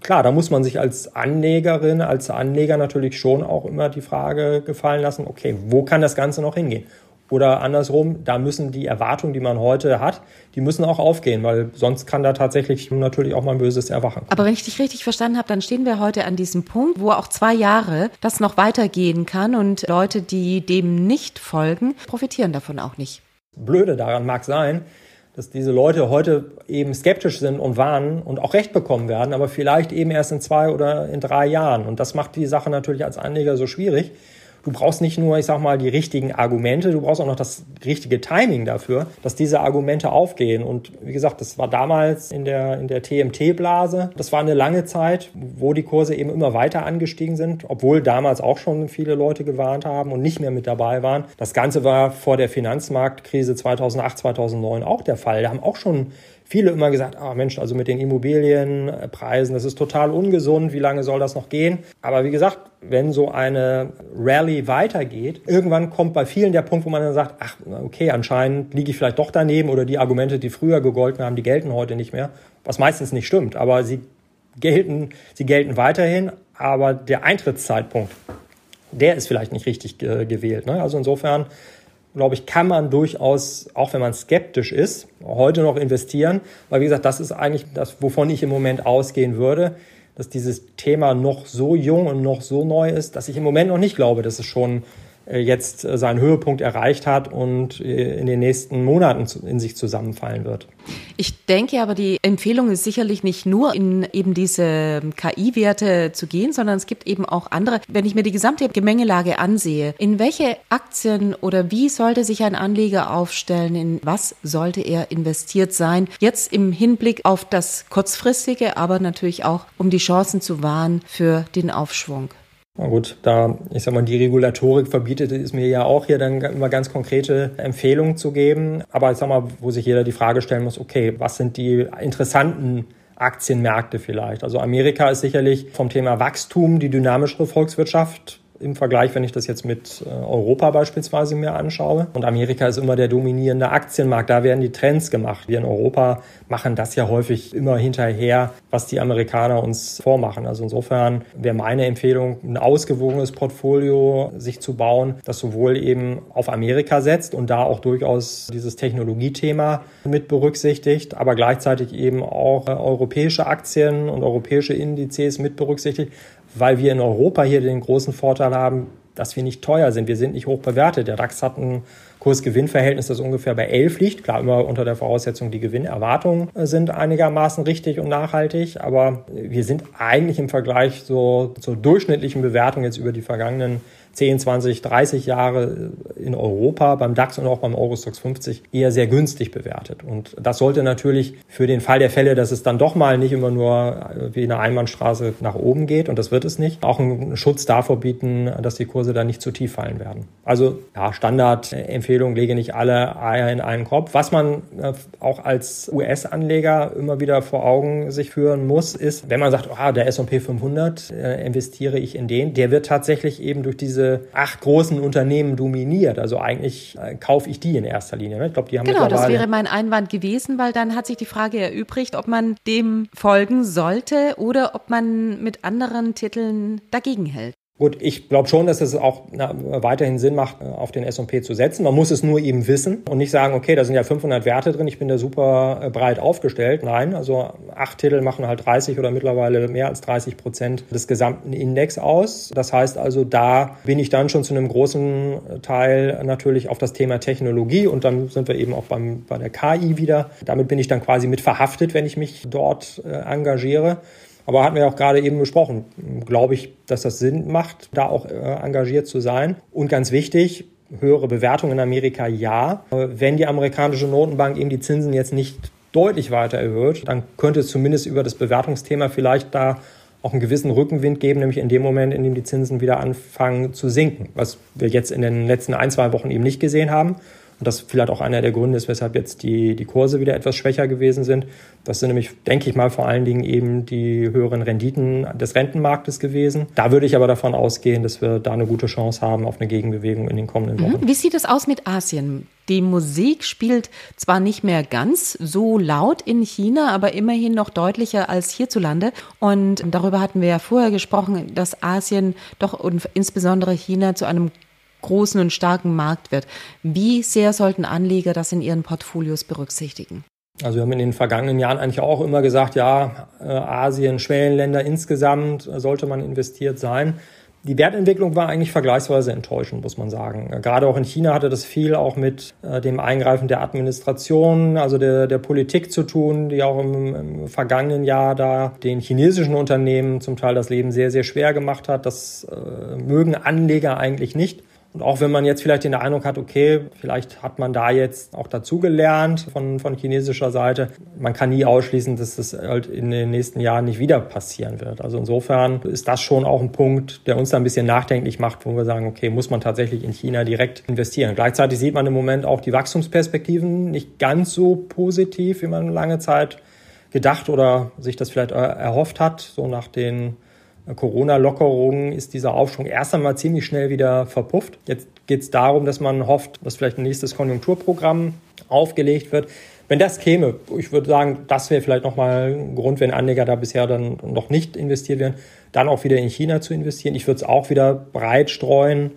klar, da muss man sich als Anlegerin, als Anleger natürlich schon auch immer die Frage gefallen lassen, okay, wo kann das Ganze noch hingehen? Oder andersrum, da müssen die Erwartungen, die man heute hat, die müssen auch aufgehen, weil sonst kann da tatsächlich natürlich auch mal ein böses Erwachen. Aber wenn ich dich richtig verstanden habe, dann stehen wir heute an diesem Punkt, wo auch zwei Jahre das noch weitergehen kann und Leute, die dem nicht folgen, profitieren davon auch nicht. Blöde daran mag sein, dass diese Leute heute eben skeptisch sind und warnen und auch Recht bekommen werden, aber vielleicht eben erst in zwei oder in drei Jahren. Und das macht die Sache natürlich als Anleger so schwierig, du brauchst nicht nur, ich sag mal, die richtigen Argumente, du brauchst auch noch das richtige Timing dafür, dass diese Argumente aufgehen. Und wie gesagt, das war damals in der, in der TMT-Blase. Das war eine lange Zeit, wo die Kurse eben immer weiter angestiegen sind, obwohl damals auch schon viele Leute gewarnt haben und nicht mehr mit dabei waren. Das Ganze war vor der Finanzmarktkrise 2008, 2009 auch der Fall. Da haben auch schon viele immer gesagt, ah Mensch, also mit den Immobilienpreisen, das ist total ungesund, wie lange soll das noch gehen? Aber wie gesagt, wenn so eine Rallye weitergeht, irgendwann kommt bei vielen der Punkt, wo man dann sagt, ach, okay, anscheinend liege ich vielleicht doch daneben oder die Argumente, die früher gegolten haben, die gelten heute nicht mehr, was meistens nicht stimmt, aber sie gelten, sie gelten weiterhin, aber der Eintrittszeitpunkt, der ist vielleicht nicht richtig gewählt. Ne? Also insofern glaube ich, kann man durchaus, auch wenn man skeptisch ist, heute noch investieren. Weil, wie gesagt, das ist eigentlich das, wovon ich im Moment ausgehen würde, dass dieses Thema noch so jung und noch so neu ist, dass ich im Moment noch nicht glaube, dass es schon jetzt äh, seinen Höhepunkt erreicht hat und äh, in den nächsten Monaten in sich zusammenfallen wird. Ich denke aber, die Empfehlung ist sicherlich nicht nur in eben diese KI-Werte zu gehen, sondern es gibt eben auch andere. Wenn ich mir die gesamte Gemengelage ansehe, in welche Aktien oder wie sollte sich ein Anleger aufstellen, in was sollte er investiert sein? Jetzt im Hinblick auf das kurzfristige, aber natürlich auch, um die Chancen zu wahren für den Aufschwung. Na gut, da, ich sag mal, die Regulatorik verbietet es mir ja auch hier dann immer ganz konkrete Empfehlungen zu geben. Aber ich sag mal, wo sich jeder die Frage stellen muss, okay, was sind die interessanten Aktienmärkte vielleicht? Also Amerika ist sicherlich vom Thema Wachstum die dynamischere Volkswirtschaft im Vergleich, wenn ich das jetzt mit äh, Europa beispielsweise mir anschaue. Und Amerika ist immer der dominierende Aktienmarkt. Da werden die Trends gemacht. Wir in Europa machen das ja häufig immer hinterher, was die Amerikaner uns vormachen. Also insofern wäre meine Empfehlung, ein ausgewogenes Portfolio sich zu bauen, das sowohl eben auf Amerika setzt und da auch durchaus dieses Technologiethema mit berücksichtigt, aber gleichzeitig eben auch äh, europäische Aktien und europäische Indizes mit berücksichtigt, weil wir in Europa hier den großen Vorteil haben, dass wir nicht teuer sind. Wir sind nicht hoch bewertet. Der DAX hat ein Kurs-Gewinn-Verhältnis, das ungefähr bei 11 liegt. Klar, immer unter der Voraussetzung, die Gewinnerwartungen sind einigermaßen richtig und nachhaltig. Aber wir sind eigentlich im Vergleich so zur durchschnittlichen Bewertung jetzt über die vergangenen 10, 20, 30 Jahre in Europa beim DAX und auch beim Eurostox 50 eher sehr günstig bewertet. Und das sollte natürlich für den Fall der Fälle, dass es dann doch mal nicht immer nur wie eine Einbahnstraße nach oben geht, und das wird es nicht, auch einen Schutz davor bieten, dass die Kurse dann nicht zu tief fallen werden. Also ja, Standardempfehlung, lege nicht alle Eier in einen Kopf. Was man äh, auch als US-Anleger immer wieder vor Augen sich führen muss, ist, wenn man sagt, ah, der S&P 500, äh, investiere ich in den, der wird tatsächlich eben durch diese diese acht großen Unternehmen dominiert. Also eigentlich äh, kaufe ich die in erster Linie. Ne? Ich glaube, die haben Genau, das wäre mein Einwand gewesen, weil dann hat sich die Frage erübrigt, ob man dem folgen sollte oder ob man mit anderen Titeln dagegen hält. Gut, ich glaube schon, dass es auch na, weiterhin Sinn macht, äh, auf den S&P zu setzen. Man muss es nur eben wissen und nicht sagen, okay, da sind ja 500 Werte drin, ich bin da super äh, breit aufgestellt. Nein, also acht Titel machen halt 30 oder mittlerweile mehr als 30 Prozent des gesamten Index aus. Das heißt also, da bin ich dann schon zu einem großen Teil natürlich auf das Thema Technologie und dann sind wir eben auch beim, bei der KI wieder. Damit bin ich dann quasi mit verhaftet, wenn ich mich dort äh, engagiere. Aber hatten wir auch gerade eben besprochen, glaube ich, dass das Sinn macht, da auch äh, engagiert zu sein. Und ganz wichtig, höhere Bewertung in Amerika ja. Wenn die amerikanische Notenbank eben die Zinsen jetzt nicht deutlich weiter erhöht, dann könnte es zumindest über das Bewertungsthema vielleicht da auch einen gewissen Rückenwind geben, nämlich in dem Moment, in dem die Zinsen wieder anfangen zu sinken, was wir jetzt in den letzten ein, zwei Wochen eben nicht gesehen haben. Und das vielleicht auch einer der Gründe ist, weshalb jetzt die, die Kurse wieder etwas schwächer gewesen sind. Das sind nämlich, denke ich mal, vor allen Dingen eben die höheren Renditen des Rentenmarktes gewesen. Da würde ich aber davon ausgehen, dass wir da eine gute Chance haben auf eine Gegenbewegung in den kommenden mhm. Wochen. Wie sieht es aus mit Asien? Die Musik spielt zwar nicht mehr ganz so laut in China, aber immerhin noch deutlicher als hierzulande. Und darüber hatten wir ja vorher gesprochen, dass Asien doch und insbesondere China zu einem großen und starken Markt wird. Wie sehr sollten Anleger das in ihren Portfolios berücksichtigen? Also wir haben in den vergangenen Jahren eigentlich auch immer gesagt, ja, äh, Asien, Schwellenländer insgesamt äh, sollte man investiert sein. Die Wertentwicklung war eigentlich vergleichsweise enttäuschend, muss man sagen. Gerade auch in China hatte das viel auch mit äh, dem Eingreifen der Administration, also der, der Politik zu tun, die auch im, im, vergangenen Jahr da den chinesischen Unternehmen zum Teil das Leben sehr, sehr schwer gemacht hat. Das äh, mögen Anleger eigentlich nicht. Und auch wenn man jetzt vielleicht den Eindruck hat, okay, vielleicht hat man da jetzt auch dazugelernt von, von chinesischer Seite, man kann nie ausschließen, dass das halt in den nächsten Jahren nicht wieder passieren wird. Also insofern ist das schon auch ein Punkt, der uns da ein bisschen nachdenklich macht, wo wir sagen, okay, muss man tatsächlich in China direkt investieren. Gleichzeitig sieht man im Moment auch die Wachstumsperspektiven nicht ganz so positiv, wie man lange Zeit gedacht oder sich das vielleicht erhofft hat, so nach den Corona-Lockerungen ist dieser Aufschwung erst einmal ziemlich schnell wieder verpufft. Jetzt geht es darum, dass man hofft, dass vielleicht ein nächstes Konjunkturprogramm aufgelegt wird. Wenn das käme, ich würde sagen, das wäre vielleicht nochmal ein Grund, wenn Anleger da bisher dann noch nicht investiert werden, dann auch wieder in China zu investieren. Ich würde es auch wieder breit streuen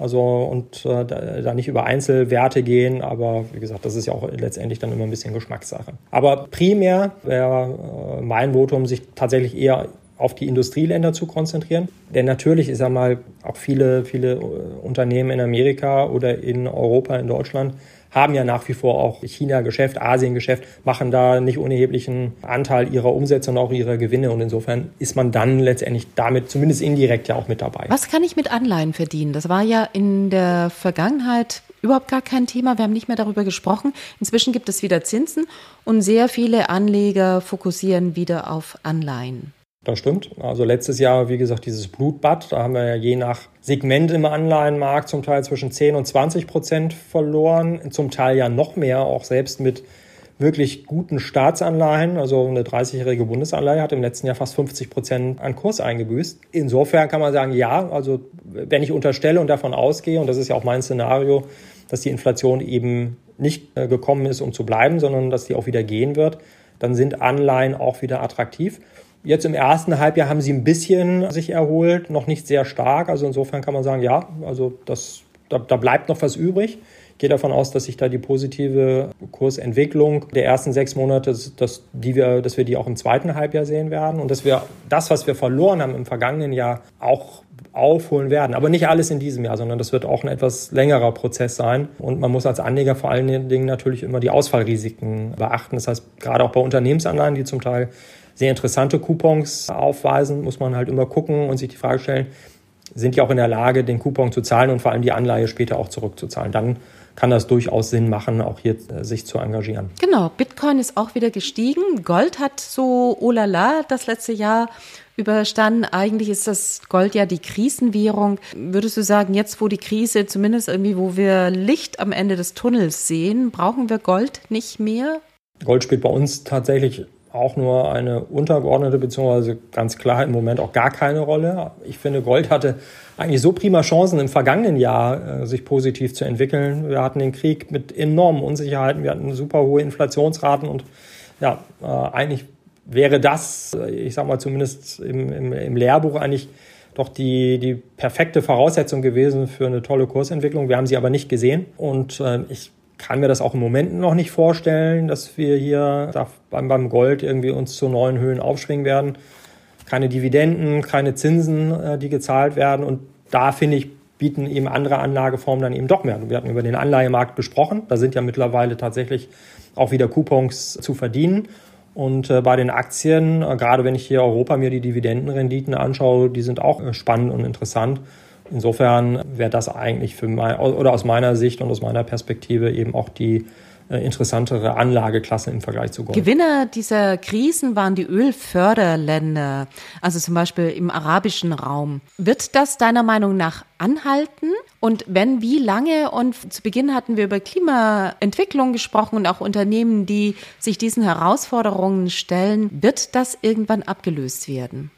Also und äh, da, nicht über Einzelwerte gehen, aber wie gesagt, das ist ja auch letztendlich dann immer ein bisschen Geschmackssache. Aber primär wäre äh, mein Votum, sich tatsächlich eher auf die Industrieländer zu konzentrieren. Denn natürlich ist einmal auch viele, viele äh, Unternehmen in Amerika oder in Europa, in Deutschland haben ja nach wie vor auch China-Geschäft, Asien-Geschäft, machen da nicht unerheblichen Anteil ihrer Umsätze und auch ihrer Gewinne. Und insofern ist man dann letztendlich damit zumindest indirekt ja auch mit dabei. Was kann ich mit Anleihen verdienen? Das war ja in der Vergangenheit überhaupt gar kein Thema. Wir haben nicht mehr darüber gesprochen. Inzwischen gibt es wieder Zinsen und sehr viele Anleger fokussieren wieder auf Anleihen. Das stimmt. Also letztes Jahr, wie gesagt, dieses Blutbad, da haben wir ja je nach Segment im Anleihenmarkt zum Teil zwischen 10 und 20 Prozent verloren, zum Teil ja noch mehr, auch selbst mit wirklich guten Staatsanleihen. Also eine 30-jährige Bundesanleihe hat im letzten Jahr fast 50 Prozent an Kurs eingebüßt. Insofern kann man sagen, ja, also wenn ich unterstelle und davon ausgehe, und das ist ja auch mein Szenario, dass die Inflation eben nicht äh, gekommen ist, um zu bleiben, sondern dass die auch wieder gehen wird, dann sind Anleihen auch wieder attraktiv. Jetzt im ersten Halbjahr haben sie ein bisschen sich erholt, noch nicht sehr stark. Also insofern kann man sagen, ja, also das, da, da bleibt noch was übrig. Ich gehe davon aus, dass sich da die positive Kursentwicklung der ersten sechs Monate, dass, die wir, dass wir die auch im zweiten Halbjahr sehen werden und dass wir das, was wir verloren haben im vergangenen Jahr, auch aufholen werden. Aber nicht alles in diesem Jahr, sondern das wird auch ein etwas längerer Prozess sein. Und man muss als Anleger vor allen Dingen natürlich immer die Ausfallrisiken beachten. Das heißt, gerade auch bei Unternehmensanleihen, die zum Teil sehr interessante Coupons aufweisen, muss man halt immer gucken und sich die Frage stellen, sind die auch in der Lage, den Coupon zu zahlen und vor allem die Anleihe später auch zurückzuzahlen. Dann kann das durchaus Sinn machen, auch hier äh, sich zu engagieren. Genau, Bitcoin ist auch wieder gestiegen. Gold hat so oh la la das letzte Jahr überstanden. Eigentlich ist das Gold ja die Krisenwährung. Würdest du sagen, jetzt wo die Krise, zumindest irgendwie, wo wir Licht am Ende des Tunnels sehen, brauchen wir Gold nicht mehr? Gold spielt bei uns tatsächlich auch nur eine untergeordnete, beziehungsweise ganz klar im Moment auch gar keine Rolle. Ich finde, Gold hatte eigentlich so prima Chancen im vergangenen Jahr, äh, sich positiv zu entwickeln. Wir hatten den Krieg mit enormen Unsicherheiten, wir hatten super hohe Inflationsraten und ja, äh, eigentlich wäre das, äh, ich sag mal zumindest im, im, im Lehrbuch eigentlich doch die, die perfekte Voraussetzung gewesen für eine tolle Kursentwicklung. Wir haben sie aber nicht gesehen und ich kann mir das auch im Moment noch nicht vorstellen, dass wir hier beim, Gold irgendwie uns zu neuen Höhen aufschwingen werden. Keine Dividenden, keine Zinsen, äh, die gezahlt werden. Und da finde ich, bieten eben andere Anlageformen dann eben doch mehr. Wir hatten über den Anleihemarkt gesprochen. Da sind ja mittlerweile tatsächlich auch wieder Coupons zu verdienen. Und äh, bei den Aktien, äh, gerade wenn ich hier Europa mir die Dividendenrenditen anschaue, die sind auch spannend und interessant. Insofern wäre das eigentlich für mein, oder aus meiner Sicht und aus meiner Perspektive eben auch die äh, interessantere Anlageklasse im Vergleich zu Gold. Gewinner dieser Krisen waren die Ölförderländer, also zum Beispiel im arabischen Raum. Wird das deiner Meinung nach anhalten? Und wenn, wie lange? Und zu Beginn hatten wir über Klimaentwicklung gesprochen und auch Unternehmen, die sich diesen Herausforderungen stellen. Wird das irgendwann abgelöst werden?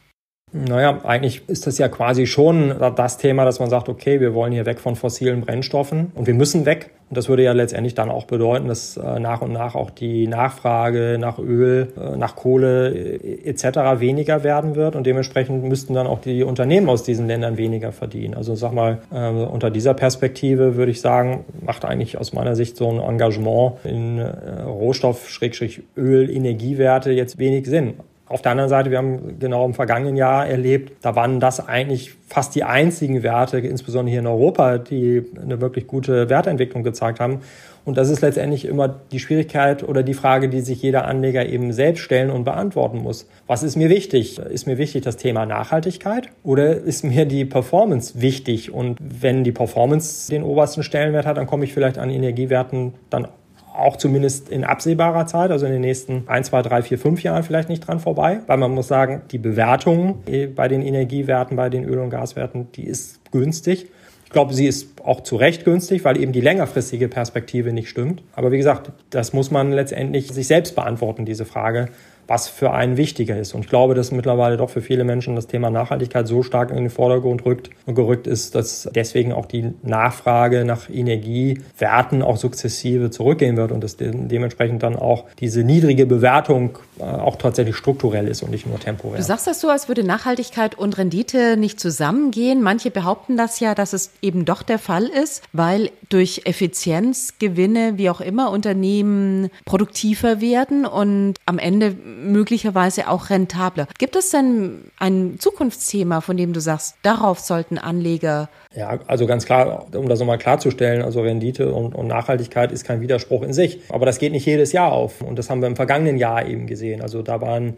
Naja, eigentlich ist das ja quasi schon das Thema, dass man sagt, okay, wir wollen hier weg von fossilen Brennstoffen und wir müssen weg. Und das würde ja letztendlich dann auch bedeuten, dass äh, nach und nach auch die Nachfrage nach Öl, äh, nach Kohle äh, etc. weniger werden wird und dementsprechend müssten dann auch die Unternehmen aus diesen Ländern weniger verdienen. Also sag mal, unter dieser Perspektive würde ich sagen, macht eigentlich aus meiner Sicht so ein Engagement in Rohstoff-Öl, Energiewerte jetzt wenig Sinn. Auf der anderen Seite, wir haben genau im vergangenen Jahr erlebt, da waren das eigentlich fast die einzigen Werte, insbesondere hier in Europa, die eine wirklich gute Wertentwicklung gezeigt haben. Und das ist letztendlich immer die Schwierigkeit oder die Frage, die sich jeder Anleger eben selbst stellen und beantworten muss. Was ist mir wichtig? Ist mir wichtig das Thema Nachhaltigkeit oder ist mir die Performance wichtig? Und wenn die Performance den obersten Stellenwert hat, dann komme ich vielleicht an Energiewerten dann auch zumindest in absehbarer Zeit, also in den nächsten ein, zwei, drei, vier, fünf Jahren vielleicht nicht dran vorbei, weil man muss sagen, die Bewertung eh, bei den Energiewerten, bei den Öl- und Gaswerten, die ist günstig. Ich glaube, sie ist auch zu Recht günstig, weil eben die längerfristige Perspektive nicht stimmt. Aber wie gesagt, das muss man letztendlich sich selbst beantworten, diese Frage. Was für einen wichtiger ist. Und ich glaube, dass mittlerweile doch für viele Menschen das Thema Nachhaltigkeit so stark in den Vordergrund rückt und gerückt ist, dass deswegen auch die Nachfrage nach Energiewerten auch sukzessive zurückgehen wird und dass dementsprechend dann auch diese niedrige Bewertung auch tatsächlich strukturell ist und nicht nur temporär. Du sagst das so, als würde Nachhaltigkeit und Rendite nicht zusammengehen. Manche behaupten das ja, dass es eben doch der Fall ist, weil durch Effizienzgewinne, wie auch immer, Unternehmen produktiver werden und am Ende möglicherweise auch rentabler. Gibt es denn ein Zukunftsthema, von dem du sagst, darauf sollten Anleger ja, also ganz klar, um das nochmal klarzustellen, also Rendite und, und, Nachhaltigkeit ist kein Widerspruch in sich. Aber das geht nicht jedes Jahr auf. Und das haben wir im vergangenen Jahr eben gesehen. Also da waren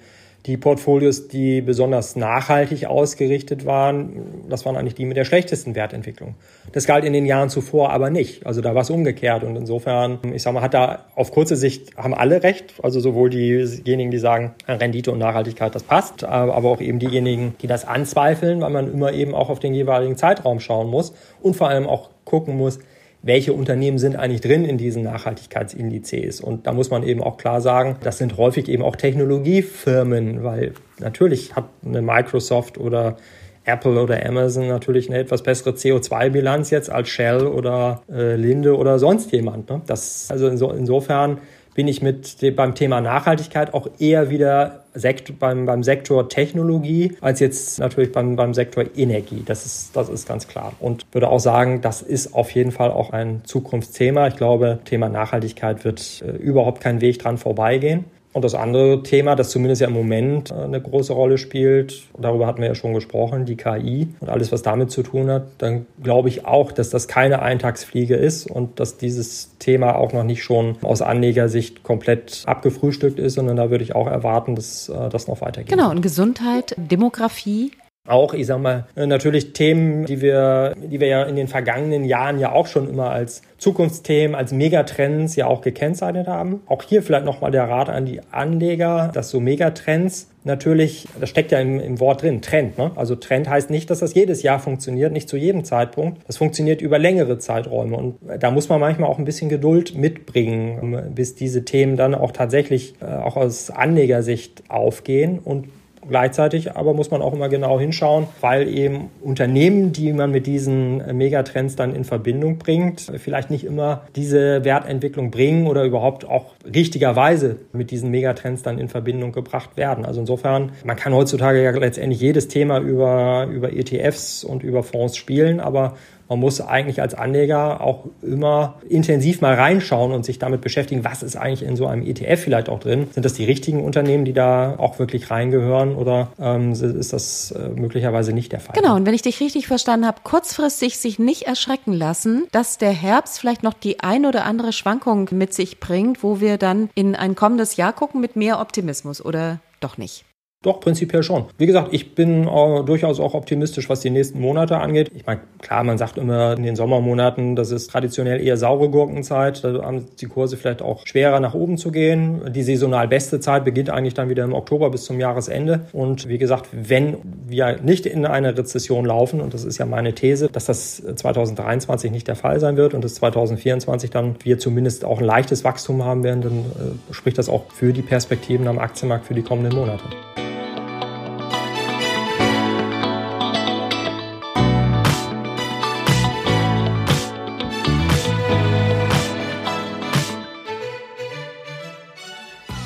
die Portfolios, die besonders nachhaltig ausgerichtet waren, das waren eigentlich die mit der schlechtesten Wertentwicklung. Das galt in den Jahren zuvor aber nicht. Also da war es umgekehrt. Und insofern, ich sage mal, hat da auf kurze Sicht haben alle recht. Also sowohl diejenigen, die sagen, Rendite und Nachhaltigkeit, das passt, aber auch eben diejenigen, die das anzweifeln, weil man immer eben auch auf den jeweiligen Zeitraum schauen muss und vor allem auch gucken muss, welche Unternehmen sind eigentlich drin in diesen Nachhaltigkeitsindizes. Und da muss man eben auch klar sagen, das sind häufig eben auch Technologiefirmen, weil natürlich hat eine Microsoft oder Apple oder Amazon natürlich eine etwas bessere CO2-Bilanz jetzt als Shell oder äh, Linde oder sonst jemand. Ne? Das, also inso, insofern bin ich mit dem, beim Thema Nachhaltigkeit auch eher wieder Sekt, beim, beim Sektor Technologie als jetzt natürlich beim, beim Sektor Energie. Das ist, das ist ganz klar. Und würde auch sagen, das ist auf jeden Fall auch ein Zukunftsthema. Ich glaube, Thema Nachhaltigkeit wird äh, überhaupt keinen Weg dran vorbeigehen. Und das andere Thema, das zumindest ja im Moment äh, eine große Rolle spielt, darüber hatten wir ja schon gesprochen, die KI und alles, was damit zu tun hat, dann glaube ich auch, dass das keine Eintagsfliege ist und dass dieses Thema auch noch nicht schon aus Anlegersicht komplett abgefrühstückt ist, sondern da würde ich auch erwarten, dass äh, das noch weitergeht. Genau, und Gesundheit, Demografie, auch, ich sag mal, natürlich Themen, die wir, die wir ja in den vergangenen Jahren ja auch schon immer als Zukunftsthemen, als Megatrends ja auch gekennzeichnet haben. Auch hier vielleicht nochmal der Rat an die Anleger, dass so Megatrends natürlich, das steckt ja im, im Wort drin, Trend. Ne? Also Trend heißt nicht, dass das jedes Jahr funktioniert, nicht zu jedem Zeitpunkt. Das funktioniert über längere Zeiträume und da muss man manchmal auch ein bisschen Geduld mitbringen, bis diese Themen dann auch tatsächlich äh, auch aus Anlegersicht aufgehen und Gleichzeitig aber muss man auch immer genau hinschauen, weil eben Unternehmen, die man mit diesen Megatrends dann in Verbindung bringt, vielleicht nicht immer diese Wertentwicklung bringen oder überhaupt auch richtigerweise mit diesen Megatrends dann in Verbindung gebracht werden. Also insofern, man kann heutzutage ja letztendlich jedes Thema über, über ETFs und über Fonds spielen, aber man muss eigentlich als Anleger auch immer intensiv mal reinschauen und sich damit beschäftigen, was ist eigentlich in so einem ETF vielleicht auch drin. Sind das die richtigen Unternehmen, die da auch wirklich reingehören oder ähm, ist das äh, möglicherweise nicht der Fall? Genau, und wenn ich dich richtig verstanden habe, kurzfristig sich nicht erschrecken lassen, dass der Herbst vielleicht noch die ein oder andere Schwankung mit sich bringt, wo wir dann in ein kommendes Jahr gucken mit mehr Optimismus oder doch nicht? Doch, prinzipiell schon. Wie gesagt, ich bin äh, durchaus auch optimistisch, was die nächsten Monate angeht. Ich meine, klar, man sagt immer in den Sommermonaten, das ist traditionell eher saure Gurkenzeit. Da haben die Kurse vielleicht auch schwerer nach oben zu gehen. Die saisonal beste Zeit beginnt eigentlich dann wieder im Oktober bis zum Jahresende. Und wie gesagt, wenn wir nicht in eine Rezession laufen, und das ist ja meine These, dass das 2023 nicht der Fall sein wird und dass 2024 dann wir zumindest auch ein leichtes Wachstum haben werden, dann äh, spricht das auch für die Perspektiven am Aktienmarkt für die kommenden Monate.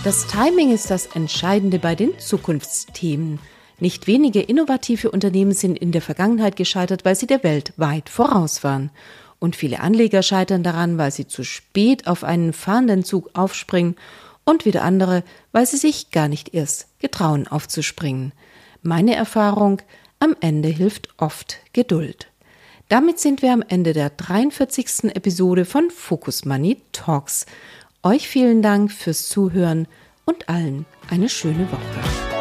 Das Timing ist das Entscheidende bei den Zukunftsthemen. Nicht wenige innovative Unternehmen sind in der Vergangenheit gescheitert, weil sie der Welt weit voraus waren. Und viele Anleger scheitern daran, weil sie zu spät auf einen fahrenden Zug aufspringen und wieder andere, weil sie sich gar nicht erst getrauen aufzuspringen. Meine Erfahrung, am Ende hilft oft Geduld. Damit sind wir am Ende der 43. Episode von Focus Money Talks. Euch vielen Dank fürs Zuhören und allen eine schöne Woche.